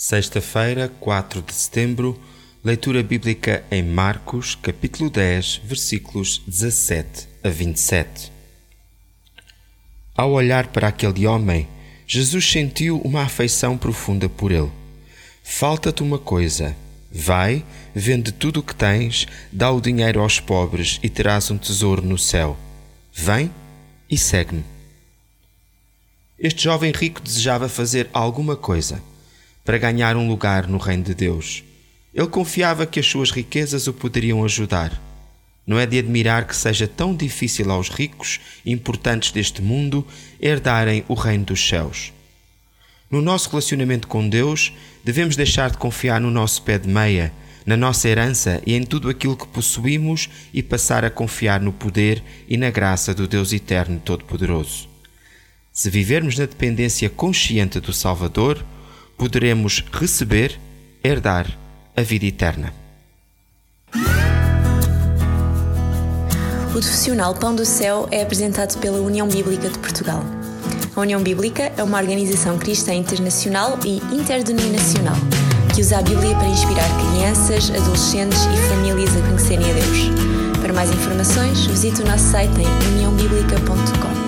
Sexta-feira, 4 de setembro, leitura bíblica em Marcos, capítulo 10, versículos 17 a 27. Ao olhar para aquele homem, Jesus sentiu uma afeição profunda por ele. Falta-te uma coisa. Vai, vende tudo o que tens, dá o dinheiro aos pobres e terás um tesouro no céu. Vem e segue-me. Este jovem rico desejava fazer alguma coisa para ganhar um lugar no reino de Deus. Ele confiava que as suas riquezas o poderiam ajudar. Não é de admirar que seja tão difícil aos ricos importantes deste mundo herdarem o reino dos céus. No nosso relacionamento com Deus, devemos deixar de confiar no nosso pé de meia, na nossa herança e em tudo aquilo que possuímos e passar a confiar no poder e na graça do Deus Eterno Todo-Poderoso. Se vivermos na dependência consciente do Salvador, poderemos receber, herdar a vida eterna. O profissional Pão do Céu é apresentado pela União Bíblica de Portugal. A União Bíblica é uma organização cristã internacional e interdenominacional que usa a Bíblia para inspirar crianças, adolescentes e famílias a conhecerem a Deus. Para mais informações, visite o nosso site em uniãobíblica.com.